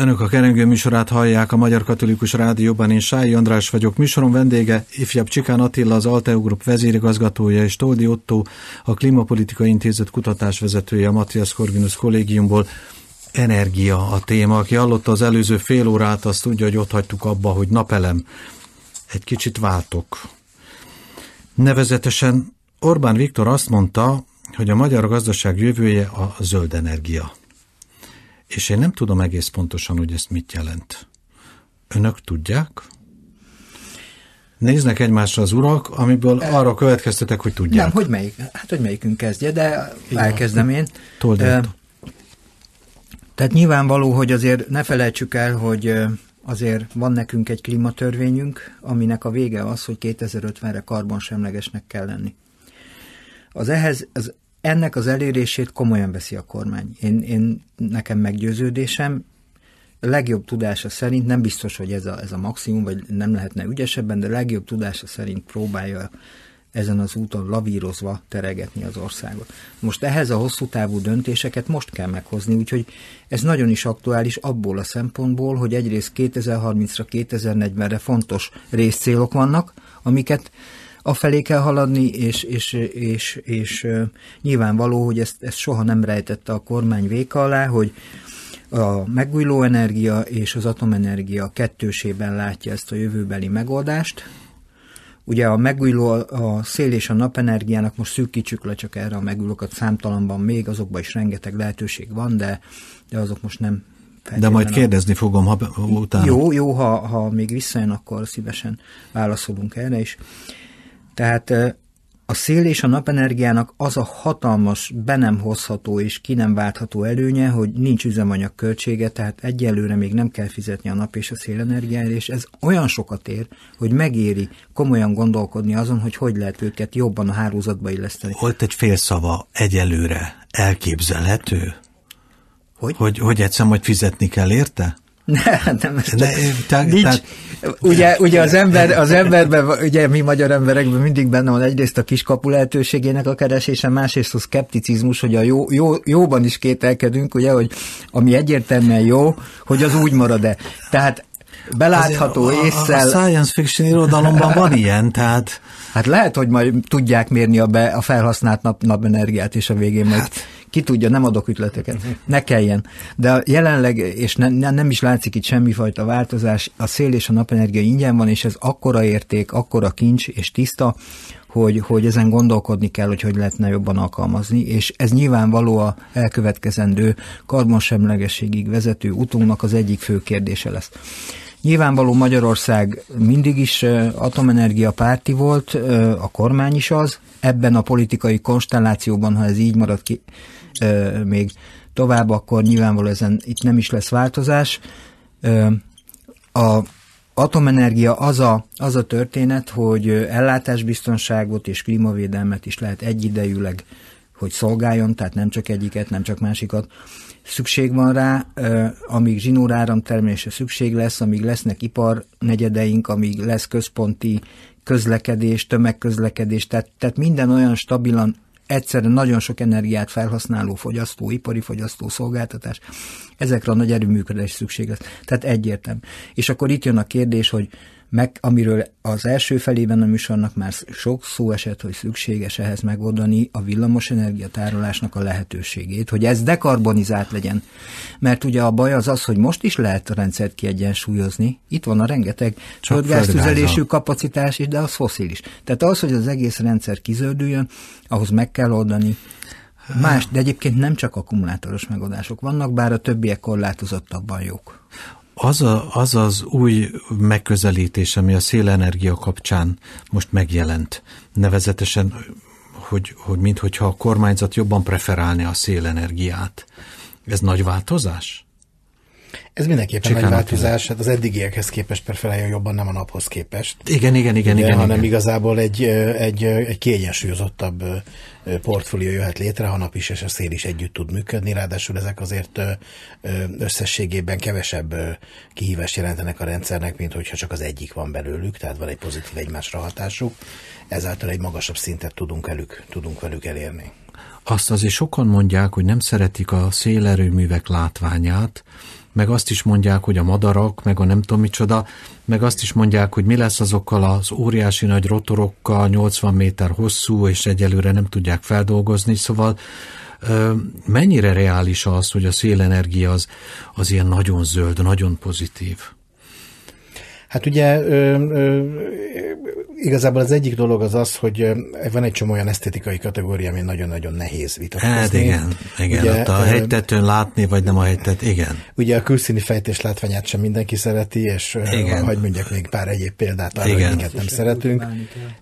Önök a kerengő műsorát hallják a Magyar Katolikus Rádióban, én Sályi András vagyok. Műsorom vendége ifjabb Csikán Attila, az Alteo Group vezérigazgatója, és Toldi Otto, a Klimapolitika Intézet kutatásvezetője a Matthias Corvinus kollégiumból. Energia a téma. Aki hallotta az előző fél órát, azt tudja, hogy ott hagytuk abba, hogy napelem. Egy kicsit váltok. Nevezetesen Orbán Viktor azt mondta, hogy a magyar gazdaság jövője a zöld energia. És én nem tudom egész pontosan, hogy ezt mit jelent. Önök tudják? Néznek egymásra az urak, amiből e, arra következtetek, hogy tudják. Nem, hogy melyik? Hát, hogy melyikünk kezdje, de Igen. elkezdem én. Told e, tehát nyilvánvaló, hogy azért ne felejtsük el, hogy azért van nekünk egy klimatörvényünk, aminek a vége az, hogy 2050-re karbonsemlegesnek kell lenni. Az ehhez, az ennek az elérését komolyan veszi a kormány. Én, én nekem meggyőződésem, legjobb tudása szerint, nem biztos, hogy ez a, ez a maximum, vagy nem lehetne ügyesebben, de legjobb tudása szerint próbálja ezen az úton lavírozva teregetni az országot. Most ehhez a hosszú távú döntéseket most kell meghozni, úgyhogy ez nagyon is aktuális abból a szempontból, hogy egyrészt 2030-ra, 2040-re fontos részcélok vannak, amiket afelé kell haladni, és, és, és, és nyilvánvaló, hogy ezt, ezt soha nem rejtette a kormány véka alá, hogy a megújuló energia és az atomenergia kettősében látja ezt a jövőbeli megoldást. Ugye a megújuló, a szél és a napenergiának most szűkítsük le csak erre a megújulókat számtalanban még, azokban is rengeteg lehetőség van, de, de azok most nem de majd kérdezni fogom ha, utána. Jó, jó, ha, ha még visszajön, akkor szívesen válaszolunk erre is. Tehát a szél és a napenergiának az a hatalmas, be nem hozható és ki nem váltható előnye, hogy nincs üzemanyag költsége, tehát egyelőre még nem kell fizetni a nap és a szélenergiáért, és ez olyan sokat ér, hogy megéri komolyan gondolkodni azon, hogy hogy lehet őket jobban a hálózatba illeszteni. Volt egy fél szava egyelőre elképzelhető? Hogy? Hogy, hogy egyszer majd fizetni kell érte? Ne, nem, ez ne, te, nincs. Tehát, ugye, ugye az, ember, az emberben, ugye mi magyar emberekben mindig benne van egyrészt a kiskapu lehetőségének a keresése, másrészt a szkepticizmus, hogy a jó, jó, jóban is kételkedünk, ugye, hogy ami egyértelműen jó, hogy az úgy marad-e. Tehát belátható észsel... A, a science fiction irodalomban van ilyen, tehát... Hát lehet, hogy majd tudják mérni a, be, a felhasznált nap, napenergiát, és a végén majd hát ki tudja, nem adok ütleteket, ne kelljen. De jelenleg, és ne, ne, nem is látszik itt semmifajta változás, a szél és a napenergia ingyen van, és ez akkora érték, akkora kincs és tiszta, hogy, hogy ezen gondolkodni kell, hogy hogy lehetne jobban alkalmazni, és ez nyilvánvaló a elkövetkezendő karbonsemlegességig vezető utunknak az egyik fő kérdése lesz. Nyilvánvaló Magyarország mindig is atomenergia párti volt, a kormány is az, ebben a politikai konstellációban, ha ez így marad ki, még tovább, akkor nyilvánvaló ezen itt nem is lesz változás. A atomenergia az a, az a történet, hogy ellátásbiztonságot és klímavédelmet is lehet egyidejűleg, hogy szolgáljon, tehát nem csak egyiket, nem csak másikat. Szükség van rá, amíg zsinóráram termelése szükség lesz, amíg lesznek iparnegyedeink, amíg lesz központi közlekedés, tömegközlekedés, tehát, tehát minden olyan stabilan egyszerre nagyon sok energiát felhasználó fogyasztó, ipari fogyasztó szolgáltatás, ezekre a nagy erőműködés szükség lesz. Tehát egyértelmű. És akkor itt jön a kérdés, hogy meg, amiről az első felében a műsornak már sok szó esett, hogy szükséges ehhez megoldani a villamosenergia tárolásnak a lehetőségét, hogy ez dekarbonizált legyen. Mert ugye a baj az az, hogy most is lehet a rendszert kiegyensúlyozni. Itt van a rengeteg földgáztüzelésű kapacitás is, de az foszilis. Tehát az, hogy az egész rendszer kizöldüljön, ahhoz meg kell oldani Más, de egyébként nem csak akkumulátoros megoldások vannak, bár a többiek korlátozottabban jók az, a, az az új megközelítés, ami a szélenergia kapcsán most megjelent, nevezetesen, hogy, hogy minthogyha a kormányzat jobban preferálni a szélenergiát. Ez nagy változás? Ez mindenképpen Csikán nagy változás, hát az eddigiekhez képest preferálja jobban, nem a naphoz képest. Igen, igen, igen, Ugye, igen. Hanem igen. igazából egy, egy, egy kiegyensúlyozottabb portfólió jöhet létre, ha nap is és a szél is együtt tud működni, ráadásul ezek azért összességében kevesebb kihívást jelentenek a rendszernek, mint hogyha csak az egyik van belőlük, tehát van egy pozitív egymásra hatásuk, ezáltal egy magasabb szintet tudunk, velük, tudunk velük elérni. Azt azért sokan mondják, hogy nem szeretik a szélerőművek látványát, meg azt is mondják, hogy a madarak, meg a nem tudom micsoda, meg azt is mondják, hogy mi lesz azokkal az óriási nagy rotorokkal, 80 méter hosszú, és egyelőre nem tudják feldolgozni, szóval mennyire reális az, hogy a szélenergia az, az ilyen nagyon zöld, nagyon pozitív? Hát ugye igazából az egyik dolog az az, hogy van egy csomó olyan esztétikai kategória, ami nagyon-nagyon nehéz vitatkozni. Hát igen, igen ugye, ott a hegytetőn látni, vagy nem a hegytet, igen. Ugye a külszíni fejtés látványát sem mindenki szereti, és igen. hagy mondjak még pár egyéb példát arra, igen. hogy minket nem szeretünk.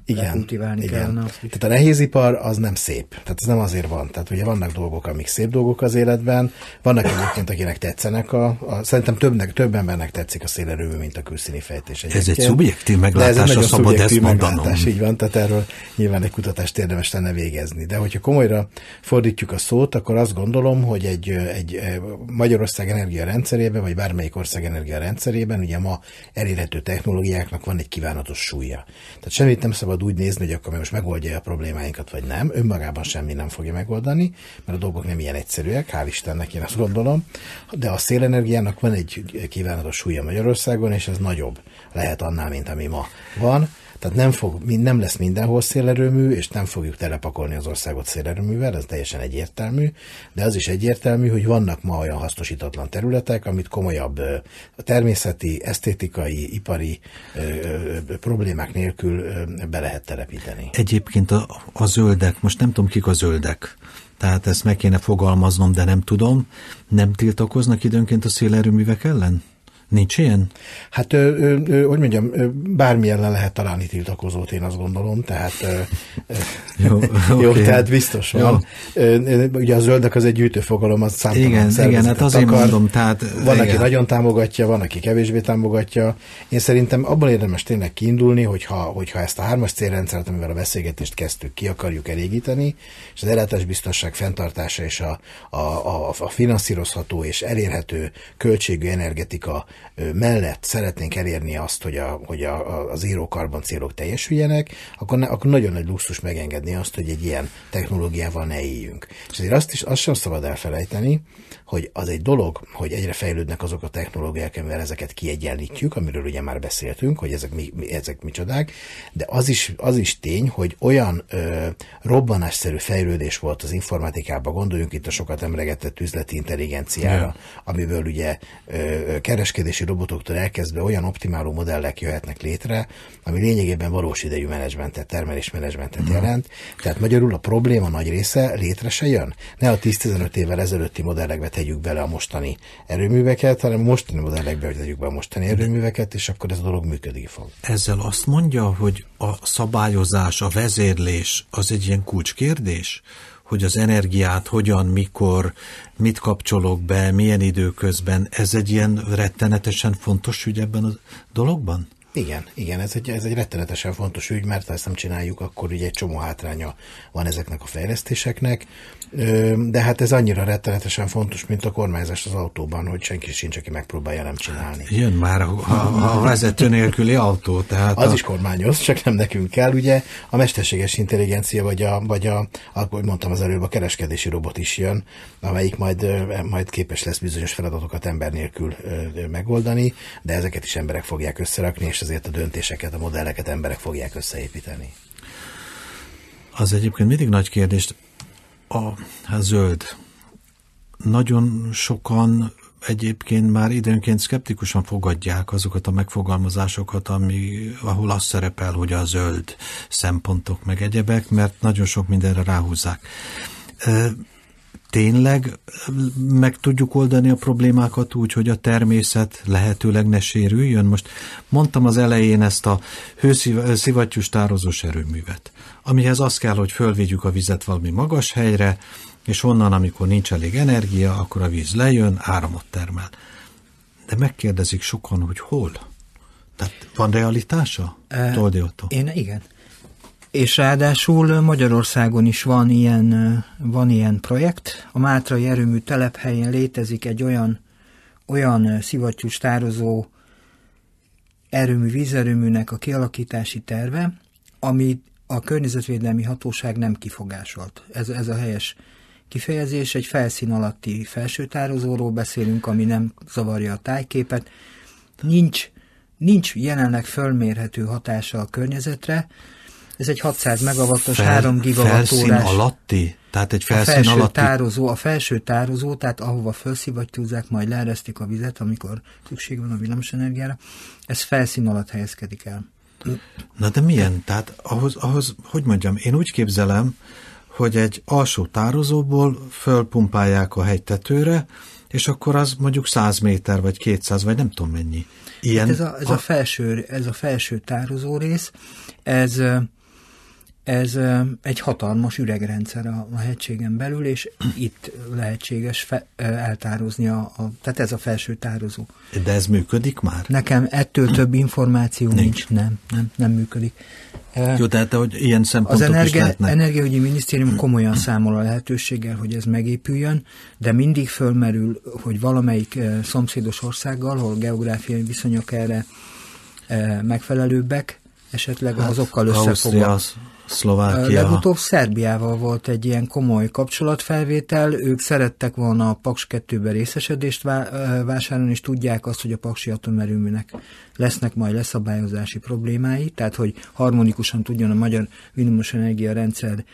Igen, igen. Tehát a nehézipar az nem szép. Tehát ez nem azért van. Tehát ugye vannak dolgok, amik szép dolgok az életben, vannak egyébként, akinek tetszenek a, a szerintem többnek, több embernek tetszik a szélerőmű, mint a külszíni fejtés. Egyébként. Ez egy szubjektív meglátás, a szabad ezt meglátás, így van, tehát erről nyilván egy kutatást érdemes lenne végezni. De hogyha komolyra fordítjuk a szót, akkor azt gondolom, hogy egy, egy Magyarország energia rendszerében, vagy bármelyik ország energia rendszerében, ugye ma elérhető technológiáknak van egy kívánatos súlya. Tehát semmit nem szabad úgy nézni, hogy akkor most megoldja a problémáinkat, vagy nem. Önmagában semmi nem fogja megoldani, mert a dolgok nem ilyen egyszerűek, hál' Istennek én azt gondolom. De a szélenergiának van egy kívánatos súlya Magyarországon, és ez nagyobb lehet annál, mint ami ma van. Tehát nem, fog, nem lesz mindenhol szélerőmű, és nem fogjuk telepakolni az országot szélerőművel, ez teljesen egyértelmű, de az is egyértelmű, hogy vannak ma olyan hasznosítatlan területek, amit komolyabb természeti, esztétikai, ipari problémák nélkül be lehet telepíteni. Egyébként a, a zöldek, most nem tudom kik a zöldek, tehát ezt meg kéne fogalmaznom, de nem tudom, nem tiltakoznak időnként a szélerőművek ellen? Nincs ilyen? Hát, ö, ö, ö, hogy mondjam, bármi ellen lehet találni tiltakozót, én azt gondolom, tehát ö, jó, jó okay. tehát biztos van. Ö, ugye a zöldek az egy gyűjtőfogalom, az számtalan Igen, igen, hát azért akar. mondom, tehát... Van, igen. aki nagyon támogatja, van, aki kevésbé támogatja. Én szerintem abban érdemes tényleg kiindulni, hogyha, hogyha ezt a hármas célrendszert, amivel a beszélgetést kezdtük, ki akarjuk elégíteni, és az ellátásbiztonság fenntartása és a, a, a, a finanszírozható és elérhető költségű energetika mellett szeretnénk elérni azt, hogy a, hogy a, a zéró karbon célok teljesüljenek, akkor, ne, akkor nagyon nagy luxus megengedni azt, hogy egy ilyen technológiával ne éljünk. És azért azt is azt sem szabad elfelejteni, hogy az egy dolog, hogy egyre fejlődnek azok a technológiák, amivel ezeket kiegyenlítjük, amiről ugye már beszéltünk, hogy ezek, mi, ezek micsodák, de az is, az is tény, hogy olyan ö, robbanásszerű fejlődés volt az informatikában, gondoljunk itt a sokat emlegetett üzleti intelligenciára, yeah. amiből ugye ö, kereskedési robotoktól elkezdve olyan optimáló modellek jöhetnek létre, ami lényegében valós idejű menedzsmentet, termelésmenedzsmentet mm. jelent. Tehát magyarul a probléma nagy része létre se jön. Ne a 10-15 évvel ezelőtti modellekbe tegyük bele a mostani erőműveket, hanem mostani modellekbe tegyük be a mostani erőműveket, és akkor ez a dolog működni fog. Ezzel azt mondja, hogy a szabályozás, a vezérlés az egy ilyen kulcskérdés? hogy az energiát hogyan, mikor, mit kapcsolok be, milyen időközben, ez egy ilyen rettenetesen fontos ügy ebben a dologban? Igen, igen, ez egy, ez egy rettenetesen fontos ügy, mert ha ezt nem csináljuk, akkor ugye egy csomó hátránya van ezeknek a fejlesztéseknek. De hát ez annyira rettenetesen fontos, mint a kormányzás az autóban, hogy senki sincs, aki megpróbálja nem csinálni. Jön már a, a, a vezető nélküli autó. Tehát az a... is kormányoz, csak nem nekünk kell. Ugye a mesterséges intelligencia, vagy a, vagy a, ahogy mondtam az előbb, a kereskedési robot is jön, amelyik majd, majd képes lesz bizonyos feladatokat ember nélkül megoldani, de ezeket is emberek fogják összerakni, és ezért a döntéseket, a modelleket emberek fogják összeépíteni. Az egyébként mindig nagy kérdés, a hát zöld. Nagyon sokan egyébként már időnként szkeptikusan fogadják azokat a megfogalmazásokat, ami, ahol az szerepel, hogy a zöld szempontok meg egyebek, mert nagyon sok mindenre ráhúzzák. Tényleg meg tudjuk oldani a problémákat úgy, hogy a természet lehetőleg ne sérüljön? Most mondtam az elején ezt a hőszivattyús tározós erőművet amihez az kell, hogy fölvigyük a vizet valami magas helyre, és onnan, amikor nincs elég energia, akkor a víz lejön, áramot termel. De megkérdezik sokan, hogy hol? Tehát van realitása? E, Toldi Otto. Én igen. És ráadásul Magyarországon is van ilyen, van ilyen projekt. A Mátrai erőmű telephelyén létezik egy olyan, olyan szivattyús tározó erőmű, vízerőműnek a kialakítási terve, ami a környezetvédelmi hatóság nem kifogásolt. Ez, ez a helyes kifejezés, egy felszín alatti felsőtározóról beszélünk, ami nem zavarja a tájképet. Nincs, nincs jelenleg fölmérhető hatása a környezetre, ez egy 600 megawattos, Fel, 3 gigawattórás. Felszín alatti? Tehát egy felszín a felső alatti... tározó, a felső tározó, tehát ahova felszivattyúzzák, majd leeresztik a vizet, amikor szükség van a villamosenergiára, ez felszín alatt helyezkedik el. Na de milyen? Tehát ahhoz, ahhoz, hogy mondjam, én úgy képzelem, hogy egy alsó tározóból fölpumpálják a hegytetőre, és akkor az mondjuk 100 méter, vagy 200, vagy nem tudom mennyi. Ilyen, hát ez, a, ez, a... A felső, ez a felső tározó rész, ez ez egy hatalmas üregrendszer a, a hegységen belül, és itt lehetséges fe, eltározni, a, a, tehát ez a felső tározó. De ez működik már? Nekem ettől több információ nincs. nincs. Nem, nem, nem működik. Jó, tehát hogy ilyen szempontok Az energia, is lehetnek. Energiaügyi Minisztérium komolyan számol a lehetőséggel, hogy ez megépüljön, de mindig fölmerül, hogy valamelyik szomszédos országgal, ahol geográfiai viszonyok erre megfelelőbbek, esetleg hát, azokkal összefogva. Szlovákia. Legutóbb Szerbiával volt egy ilyen komoly kapcsolatfelvétel, ők szerettek volna a Paks 2-ben részesedést vásárolni, és tudják azt, hogy a Paksi atomerőműnek lesznek majd leszabályozási problémái, tehát hogy harmonikusan tudjon a magyar energia rendszer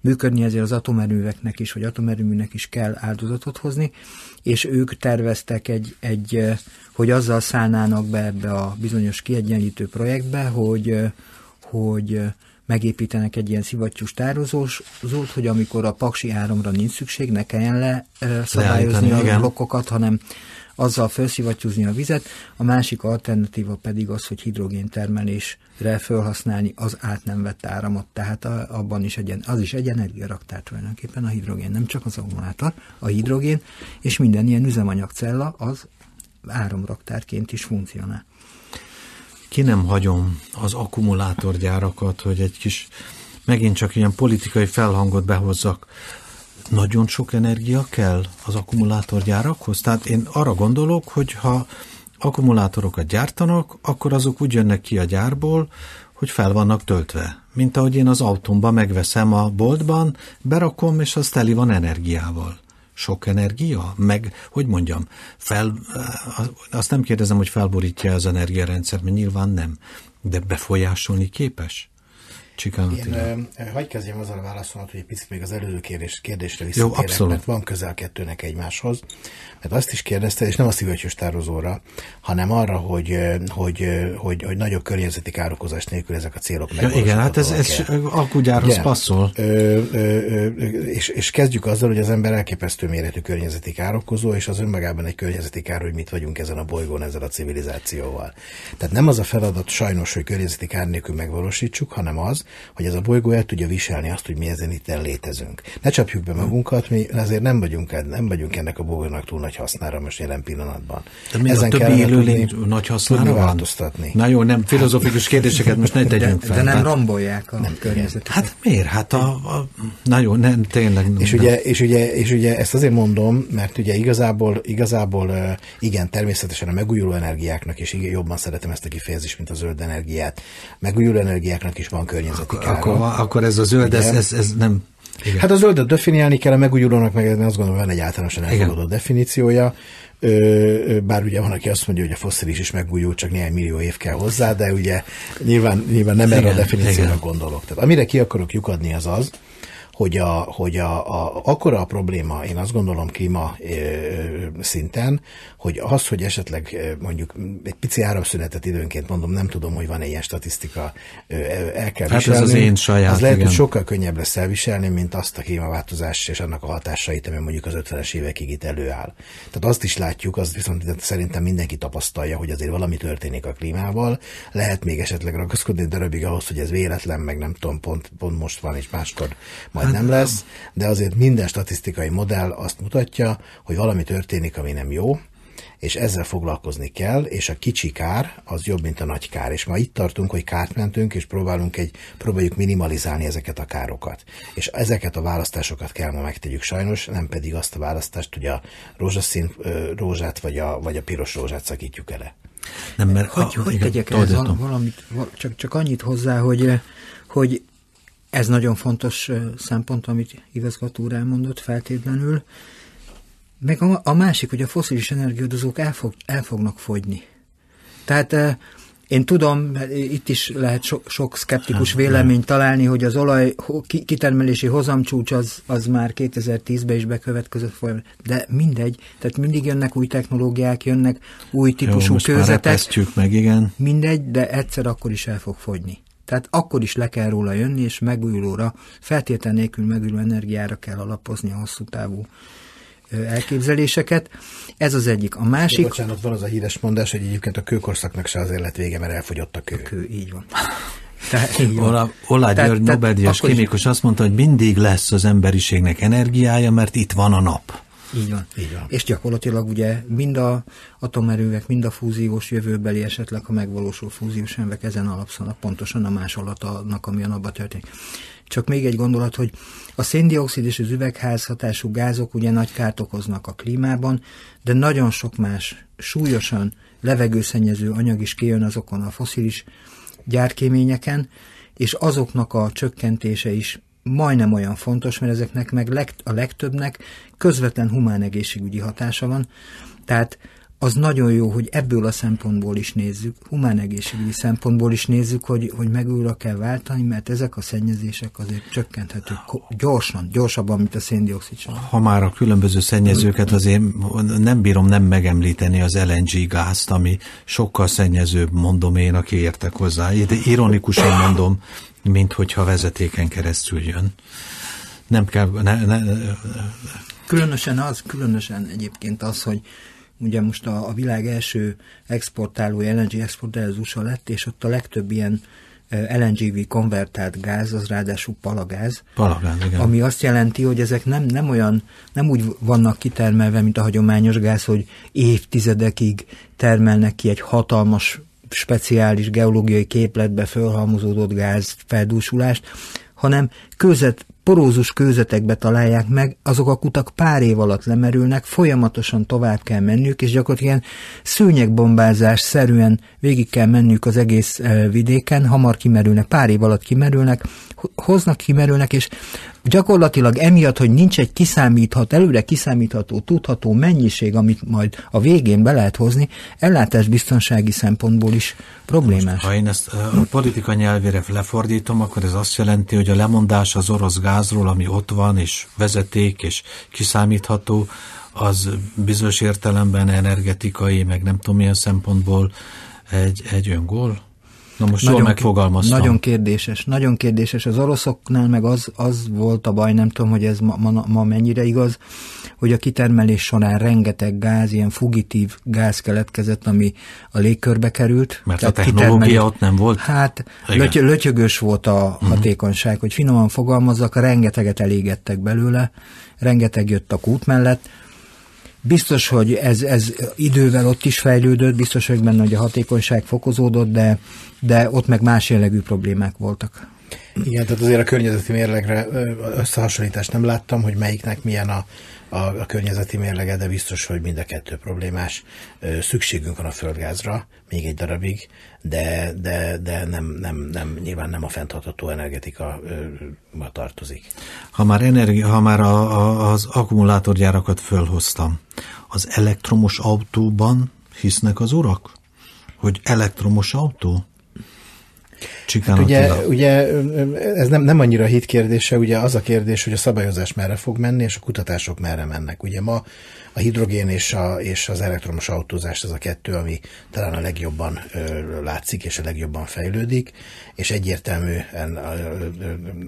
működni, ezért az atomerőveknek is, vagy atomerőműnek is kell áldozatot hozni, és ők terveztek egy, egy hogy azzal szállnának be ebbe a bizonyos kiegyenlítő projektbe, hogy, hogy megépítenek egy ilyen szivattyús tározót, hogy amikor a paksi áramra nincs szükség, ne kelljen le szabályozni a blokkokat, hanem azzal felszivattyúzni a vizet. A másik alternatíva pedig az, hogy hidrogéntermelésre felhasználni az át nem vett áramot, tehát a, abban is egy, az is egy energiaraktár tulajdonképpen a hidrogén, nem csak az akkumulátor, a hidrogén, és minden ilyen üzemanyagcella az áramraktárként is funkcionál ki nem hagyom az akkumulátorgyárakat, hogy egy kis, megint csak ilyen politikai felhangot behozzak. Nagyon sok energia kell az akkumulátorgyárakhoz? Tehát én arra gondolok, hogy ha akkumulátorokat gyártanak, akkor azok úgy jönnek ki a gyárból, hogy fel vannak töltve. Mint ahogy én az autómba megveszem a boltban, berakom, és az teli van energiával sok energia? Meg, hogy mondjam, fel, azt nem kérdezem, hogy felborítja az energiarendszer, mert nyilván nem, de befolyásolni képes? Csikán Én hagyj kezdjem azzal a válaszolat, hogy egy picit még az előző kérdés, kérdésre visszatérek, mert van közel kettőnek egymáshoz. Mert azt is kérdezte, és nem a szívecsős tározóra, hanem arra, hogy, hogy, hogy, hogy nagyobb környezeti károkozás nélkül ezek a célok ja, Igen, hát ez, ez akkugyárhoz passzol. Ö, ö, ö, és, és kezdjük azzal, hogy az ember elképesztő méretű környezeti károkozó, és az önmagában egy környezeti kár, hogy mit vagyunk ezen a bolygón, ezzel a civilizációval. Tehát nem az a feladat sajnos, hogy környezeti kár nélkül megvalósítsuk, hanem az, hogy ez a bolygó el tudja viselni azt, hogy mi ezen itt létezünk. Ne csapjuk be magunkat, mi azért nem vagyunk, nem vagyunk ennek a bolygónak túl nagy hasznára most jelen pillanatban. De mi Ezen a többi élőlény nagy hasznára van? változtatni. Na jó, nem filozofikus kérdéseket most ne tegyünk fel. De, de nem rombolják a nem, környezetet. Hát miért? Hát a, a, na jó, nem, tényleg. És, nem. Ugye, és, ugye, és ugye ezt azért mondom, mert ugye igazából, igazából igen, természetesen a megújuló energiáknak, és igen, jobban szeretem ezt a kifejezést, mint a zöld energiát, megújuló energiáknak is van környezeti kára. Akkor, akkor ez a zöld, ez, ez, ez nem igen. Hát a zöldet definiálni kell, a megújulónak meg azt gondolom van egy általánosan elfogadott definíciója. Bár ugye van, aki azt mondja, hogy a fosszilis is megújul, csak néhány millió év kell hozzá, de ugye nyilván, nyilván nem igen, erre a definícióra gondolok. Tehát amire ki akarok lyukadni az az, hogy, a, hogy a, a, akkora a probléma, én azt gondolom klíma ö, szinten, hogy az, hogy esetleg mondjuk egy pici áramszünetet időnként mondom, nem tudom, hogy van-e ilyen statisztika, el kell hát viselni. Ez az én saját, az lehet, igen. hogy sokkal könnyebb lesz elviselni, mint azt a klímaváltozás és annak a hatásait, ami mondjuk az 50-es évekig itt előáll. Tehát azt is látjuk, az viszont szerintem mindenki tapasztalja, hogy azért valami történik a klímával. Lehet még esetleg ragaszkodni darabig ahhoz, hogy ez véletlen, meg nem tudom, pont, pont most van, és máskor majd hát, nem lesz, de azért minden statisztikai modell azt mutatja, hogy valami történik, ami nem jó, és ezzel foglalkozni kell, és a kicsi kár az jobb, mint a nagy kár. És ma itt tartunk, hogy kárt mentünk, és próbálunk egy, próbáljuk minimalizálni ezeket a károkat. És ezeket a választásokat kell ma megtegyük sajnos, nem pedig azt a választást, hogy a rózsaszín rózsát vagy a, vagy a piros rózsát szakítjuk ele. Nem, mert hogy, a, hogy igen, tegyek ez valamit, csak, csak annyit hozzá, hogy, hogy Ez nagyon fontos szempont, amit igazgató úr elmondott feltétlenül. Meg a, a másik, hogy a foszilis energiadozók el, fog, el fognak fogyni. Tehát én tudom, itt is lehet so, sok szkeptikus hát, véleményt találni, hogy az olaj kitermelési hozamcsúcs az, az már 2010-ben is bekövetkezett folyam, de mindegy, tehát mindig jönnek új technológiák, jönnek új típusú Jó, kőzetek. meg, igen. Mindegy, de egyszer akkor is el fog fogyni. Tehát akkor is le kell róla jönni, és megújulóra, feltétlen nélkül megújuló energiára kell alapozni a hosszú távú elképzeléseket. Ez az egyik. A másik... De bocsánat, van az a híres mondás, hogy egyébként a kőkorszaknak se azért lett vége, mert elfogyott a kő. A kő, így van. Tehát, Ola, Olá György Nobel-díjas kémikus azt mondta, hogy mindig lesz az emberiségnek energiája, mert itt van a nap. Így van. Így van. És gyakorlatilag ugye mind a atomerővek, mind a fúziós jövőbeli esetleg, ha megvalósul fúziós emberek ezen alapszanak, pontosan a másolatnak, ami a napban történik. Csak még egy gondolat, hogy a széndiokszid és az üvegházhatású gázok ugye nagy kárt okoznak a klímában, de nagyon sok más súlyosan levegőszennyező anyag is kijön azokon a foszilis gyárkéményeken, és azoknak a csökkentése is majdnem olyan fontos, mert ezeknek meg a legtöbbnek közvetlen humán egészségügyi hatása van. Tehát az nagyon jó, hogy ebből a szempontból is nézzük, humán egészségügyi szempontból is nézzük, hogy, hogy megújra kell váltani, mert ezek a szennyezések azért csökkenthetők gyorsan, gyorsabban, mint a széndiokszid. Ha már a különböző szennyezőket azért nem bírom nem megemlíteni az LNG gázt, ami sokkal szennyezőbb, mondom én, aki értek hozzá. De ironikusan mondom, mint hogyha vezetéken keresztül jön. Nem kell... Ne, ne, különösen az, különösen egyébként az, hogy ugye most a, a világ első exportáló, LNG exportáló az USA lett, és ott a legtöbb ilyen LNGV konvertált gáz, az ráadásul palagáz. Palagáz, igen. Ami azt jelenti, hogy ezek nem, nem olyan, nem úgy vannak kitermelve, mint a hagyományos gáz, hogy évtizedekig termelnek ki egy hatalmas, speciális geológiai képletbe fölhalmozódott gáz feldúsulást, hanem között porózus kőzetekbe találják meg, azok a kutak pár év alatt lemerülnek, folyamatosan tovább kell menniük, és gyakorlatilag szőnyegbombázás szerűen végig kell menniük az egész eh, vidéken, hamar kimerülnek, pár év alatt kimerülnek, hoznak, kimerülnek, és gyakorlatilag emiatt, hogy nincs egy kiszámíthat, előre kiszámítható, tudható mennyiség, amit majd a végén be lehet hozni, ellátás biztonsági szempontból is problémás. Most, ha én ezt a politika nyelvére lefordítom, akkor ez azt jelenti, hogy a lemondás az orosz gázról, ami ott van, és vezeték, és kiszámítható, az bizonyos értelemben energetikai, meg nem tudom milyen szempontból egy, egy öngól? Na most nagyon, jól megfogalmaztam. Nagyon kérdéses, nagyon kérdéses. Az oroszoknál meg az, az volt a baj, nem tudom, hogy ez ma, ma, ma mennyire igaz, hogy a kitermelés során rengeteg gáz, ilyen fugitív gáz keletkezett, ami a légkörbe került. Mert a technológia ott nem volt? Hát löty, lötyögös volt a uh-huh. hatékonyság, hogy finoman fogalmazzak, rengeteget elégettek belőle, rengeteg jött a kút mellett, Biztos, hogy ez, ez idővel ott is fejlődött, biztos hogy benne, hogy a hatékonyság fokozódott, de, de ott meg más jellegű problémák voltak. Igen, tehát azért a környezeti mérlegre összehasonlítást nem láttam, hogy melyiknek milyen a, a, a környezeti mérlege, de biztos, hogy mind a kettő problémás. Szükségünk van a földgázra, még egy darabig, de, de, de nem, nem, nem, nyilván nem a fenntartható energetika ma tartozik. Ha már, energia, ha már a, a, az akkumulátorgyárakat fölhoztam, az elektromos autóban hisznek az urak? Hogy elektromos autó? Hát ugye, ugye ez nem, nem annyira hit kérdése, ugye az a kérdés, hogy a szabályozás merre fog menni, és a kutatások merre mennek. Ugye ma a hidrogén és, a, és az elektromos autózás az a kettő, ami talán a legjobban ö, látszik és a legjobban fejlődik, és egyértelműen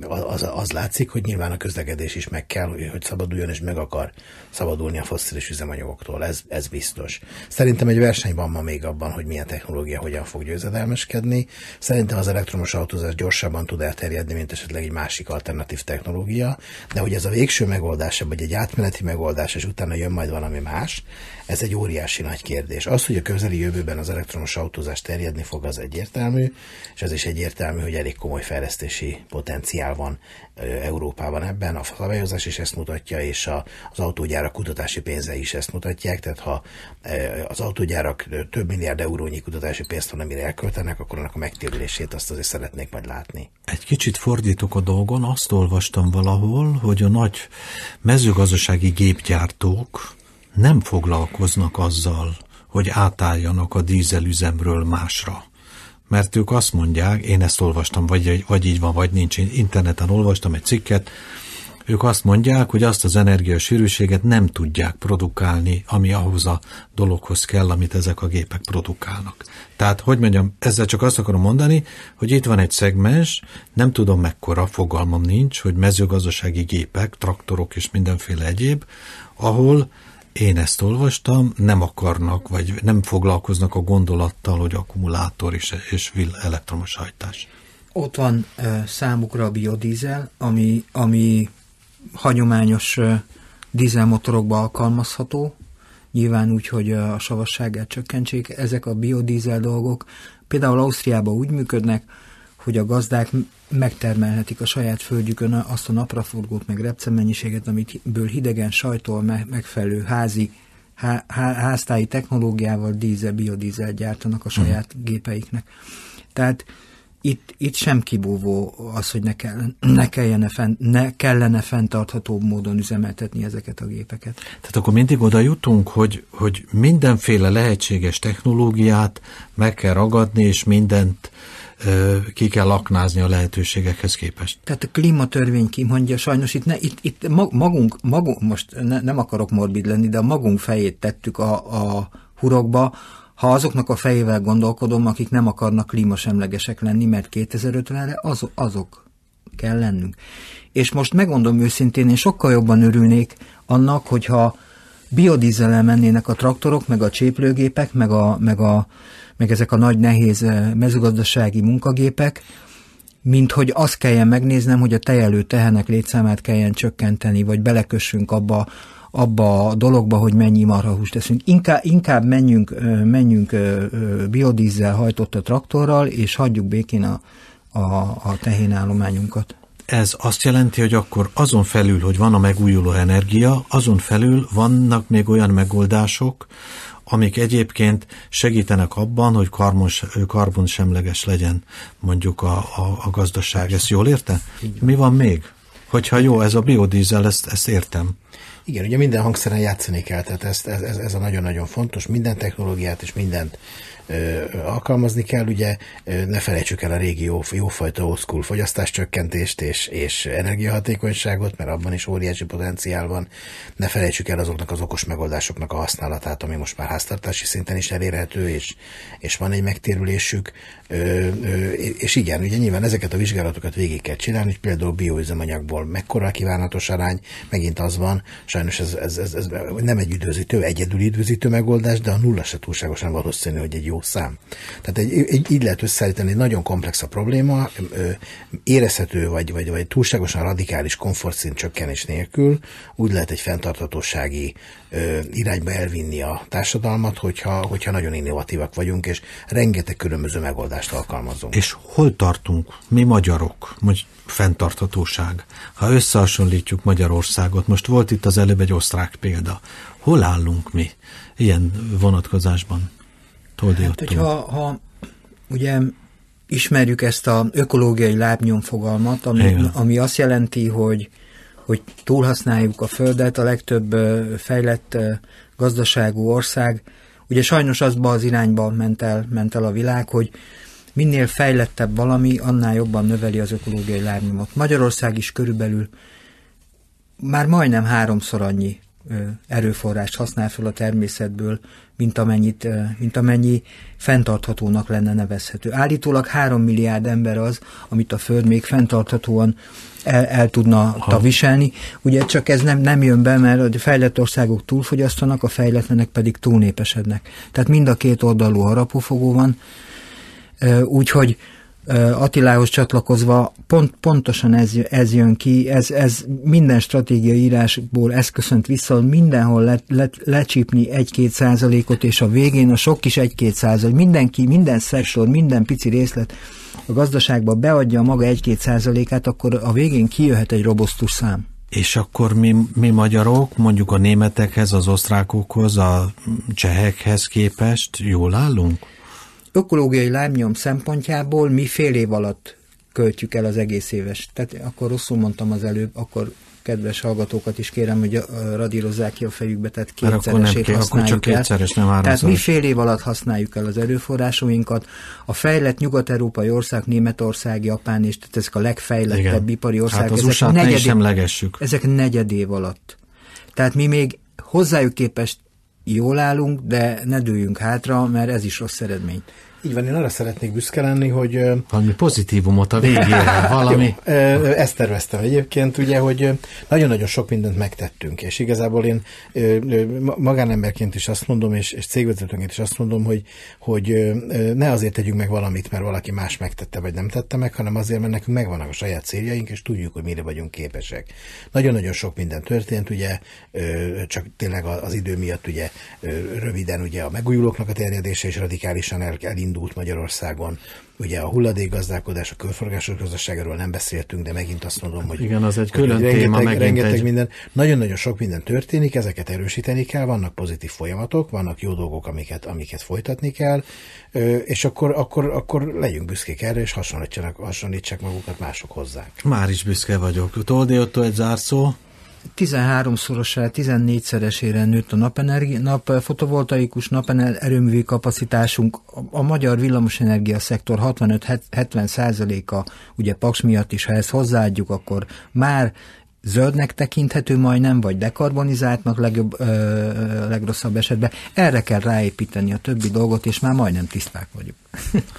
az, az látszik, hogy nyilván a közlekedés is meg kell, hogy szabaduljon, és meg akar szabadulni a fosszilis üzemanyagoktól. Ez, ez biztos. Szerintem egy verseny van ma még abban, hogy milyen technológia hogyan fog győzedelmeskedni. Szerintem az elektromos autózás gyorsabban tud elterjedni, mint esetleg egy másik alternatív technológia, de hogy ez a végső megoldás, vagy egy átmeneti megoldás, és utána jön majd valami más. Ez egy óriási nagy kérdés. Az, hogy a közeli jövőben az elektromos autózás terjedni fog, az egyértelmű, és az is egyértelmű, hogy elég komoly fejlesztési potenciál van Európában ebben. A szabályozás is ezt mutatja, és a, az autógyárak kutatási pénze is ezt mutatják. Tehát ha az autógyárak több milliárd eurónyi kutatási pénzt van, amire elköltenek, akkor annak a megtérülését azt azért szeretnék majd látni. Egy kicsit fordítok a dolgon, azt olvastam valahol, hogy a nagy mezőgazdasági gépgyártók nem foglalkoznak azzal, hogy átálljanak a dízelüzemről másra. Mert ők azt mondják, én ezt olvastam, vagy, vagy így van, vagy nincs, interneten olvastam egy cikket, ők azt mondják, hogy azt az energiasűrűséget nem tudják produkálni, ami ahhoz a dologhoz kell, amit ezek a gépek produkálnak. Tehát, hogy mondjam, ezzel csak azt akarom mondani, hogy itt van egy szegmens, nem tudom mekkora, fogalmam nincs, hogy mezőgazdasági gépek, traktorok és mindenféle egyéb, ahol én ezt olvastam, nem akarnak, vagy nem foglalkoznak a gondolattal, hogy akkumulátor és, és vill elektromos hajtás. Ott van uh, számukra a biodízel, ami, ami hagyományos uh, dízelmotorokba alkalmazható, nyilván úgy, hogy a savasságát csökkentsék. Ezek a biodízel dolgok például Ausztriában úgy működnek, hogy a gazdák megtermelhetik a saját földjükön azt a napraforgót, meg repcemennyiséget, amitből hidegen sajtól megfelelő házi há, há, háztáji technológiával dízel, biodízel gyártanak a saját hmm. gépeiknek. Tehát itt, itt sem kibúvó az, hogy ne, kell, ne, kellene fent, ne kellene fenntarthatóbb módon üzemeltetni ezeket a gépeket. Tehát akkor mindig oda jutunk, hogy, hogy mindenféle lehetséges technológiát meg kell ragadni, és mindent ki kell aknázni a lehetőségekhez képest. Tehát a klímatörvény kimondja, sajnos itt, ne, itt, itt magunk, magunk, most ne, nem akarok morbid lenni, de a magunk fejét tettük a, a hurokba, ha azoknak a fejével gondolkodom, akik nem akarnak klímasemlegesek lenni, mert 2050-re az, azok kell lennünk. És most megmondom őszintén, én sokkal jobban örülnék annak, hogyha biodízellel mennének a traktorok, meg a cséplőgépek, meg a, meg a meg ezek a nagy nehéz eh, mezőgazdasági munkagépek, mint hogy azt kelljen megnéznem, hogy a tejelő tehenek létszámát kelljen csökkenteni, vagy belekössünk abba, abba a dologba, hogy mennyi marhahúst teszünk. Inkább, inkább menjünk, menjünk biodízzel hajtott a traktorral, és hagyjuk békén a, a, a tehénállományunkat. Ez azt jelenti, hogy akkor azon felül, hogy van a megújuló energia, azon felül vannak még olyan megoldások, amik egyébként segítenek abban, hogy karbons, karbonsemleges legyen mondjuk a, a, a gazdaság. Ezt jól érte? Mi van még? Hogyha jó, ez a biodízel, ezt, ezt értem. Igen, ugye minden hangszeren játszani kell, tehát ez, ez, ez a nagyon-nagyon fontos, minden technológiát és mindent alkalmazni kell, ugye ne felejtsük el a régi jó, jófajta old school fogyasztáscsökkentést és, és energiahatékonyságot, mert abban is óriási potenciál van. Ne felejtsük el azoknak az okos megoldásoknak a használatát, ami most már háztartási szinten is elérhető, és, és van egy megtérülésük. És igen, ugye nyilván ezeket a vizsgálatokat végig kell csinálni, hogy például bioüzemanyagból mekkora a kívánatos arány, megint az van, sajnos ez, ez, ez, ez nem egy üdvözítő, egyedül üdvözítő megoldás, de a nulla se túlságosan valószínű, hogy egy jó szám. Tehát egy, egy, így lehet összeállítani, egy nagyon komplex a probléma, érezhető vagy, vagy, vagy túlságosan radikális komfortszint csökkenés nélkül úgy lehet egy fenntarthatósági irányba elvinni a társadalmat, hogyha, hogyha nagyon innovatívak vagyunk, és rengeteg különböző megoldást alkalmazunk. És hol tartunk mi magyarok, hogy fenntarthatóság? Ha összehasonlítjuk Magyarországot, most volt itt az előbb egy osztrák példa, hol állunk mi ilyen vonatkozásban? Toldi hát, hogyha ha, ugye ismerjük ezt a ökológiai lábnyom fogalmat, ami, ami azt jelenti, hogy, hogy túlhasználjuk a Földet, a legtöbb fejlett gazdaságú ország, ugye sajnos azba az irányba ment el, ment el a világ, hogy minél fejlettebb valami, annál jobban növeli az ökológiai lábnyomot. Magyarország is körülbelül már majdnem háromszor annyi erőforrást használ fel a természetből, mint, amennyit, mint amennyi fenntarthatónak lenne nevezhető. Állítólag három milliárd ember az, amit a Föld még fenntarthatóan el, el tudna ha. viselni. Ugye csak ez nem, nem jön be, mert a fejlett országok túlfogyasztanak, a fejletlenek pedig túlnépesednek. Tehát mind a két oldalú harapófogó van, úgyhogy Attilához csatlakozva pont, pontosan ez, ez jön ki, ez, ez minden stratégiai írásból ez köszönt vissza, mindenhol le, le, lecsípni egy-két százalékot, és a végén a sok kis egy-két százalék, mindenki, minden szektor, minden pici részlet a gazdaságba beadja a maga egy-két százalékát, akkor a végén kijöhet egy robosztus szám. És akkor mi, mi magyarok, mondjuk a németekhez, az osztrákokhoz, a csehekhez képest jól állunk? Ökológiai lábnyom szempontjából mi fél év alatt költjük el az egész éves. Tehát akkor rosszul mondtam az előbb, akkor kedves hallgatókat is kérem, hogy radírozzák ki a fejükbe, tehát kétszeresét nem, használjuk csak kétszeres, nem háromszor. Tehát mi fél év alatt használjuk el az erőforrásainkat. A fejlett nyugat-európai ország, Németország, Japán és tehát ezek a legfejlettebb Igen. ipari országok. Hát ezek, negyed, ezek negyed év alatt. Tehát mi még hozzájuk képest jól állunk, de ne dőljünk hátra, mert ez is rossz eredmény. Így van, én arra szeretnék büszke lenni, hogy... Valami pozitívumot a végére, valami... Jó, ezt terveztem egyébként, ugye, hogy nagyon-nagyon sok mindent megtettünk, és igazából én magánemberként is azt mondom, és, és cégvezetőként is azt mondom, hogy, hogy ne azért tegyünk meg valamit, mert valaki más megtette, vagy nem tette meg, hanem azért, mert nekünk megvannak a saját céljaink, és tudjuk, hogy mire vagyunk képesek. Nagyon-nagyon sok minden történt, ugye, csak tényleg az idő miatt ugye röviden ugye a megújulóknak a terjedése is radikálisan el, elindult, indult Magyarországon. Ugye a hulladékgazdálkodás, a körforgásos gazdaságról nem beszéltünk, de megint azt mondom, hogy... Igen, az egy külön rengeteg, téma, megint rengeteg egy... minden. Nagyon-nagyon sok minden történik, ezeket erősíteni kell, vannak pozitív folyamatok, vannak jó dolgok, amiket, amiket folytatni kell, és akkor, akkor, akkor legyünk büszkék erre, és hasonlítsák magukat mások hozzánk. Már is büszke vagyok. Toldi Otto egy zárszó. 13-szorosára, 14-szeresére nőtt a napenergi, nap, fotovoltaikus naperőművi kapacitásunk. A, a magyar villamosenergia szektor 65-70 százaléka, ugye Paks miatt is, ha ezt hozzáadjuk, akkor már zöldnek tekinthető majdnem, vagy dekarbonizáltnak legjobb, ö, legrosszabb esetben. Erre kell ráépíteni a többi dolgot, és már majdnem tiszták vagyunk.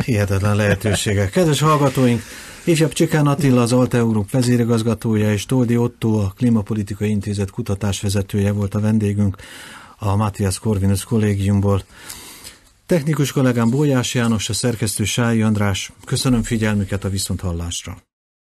Hihetetlen lehetőségek. Kedves hallgatóink, Ifjabb Csikán Attila, az Alte Európ vezérigazgatója, és Toldi Otto, a Klimapolitikai Intézet kutatásvezetője volt a vendégünk a Matthias Corvinus kollégiumból. Technikus kollégám Bójás János, a szerkesztő Sályi András. Köszönöm figyelmüket a viszonthallásra.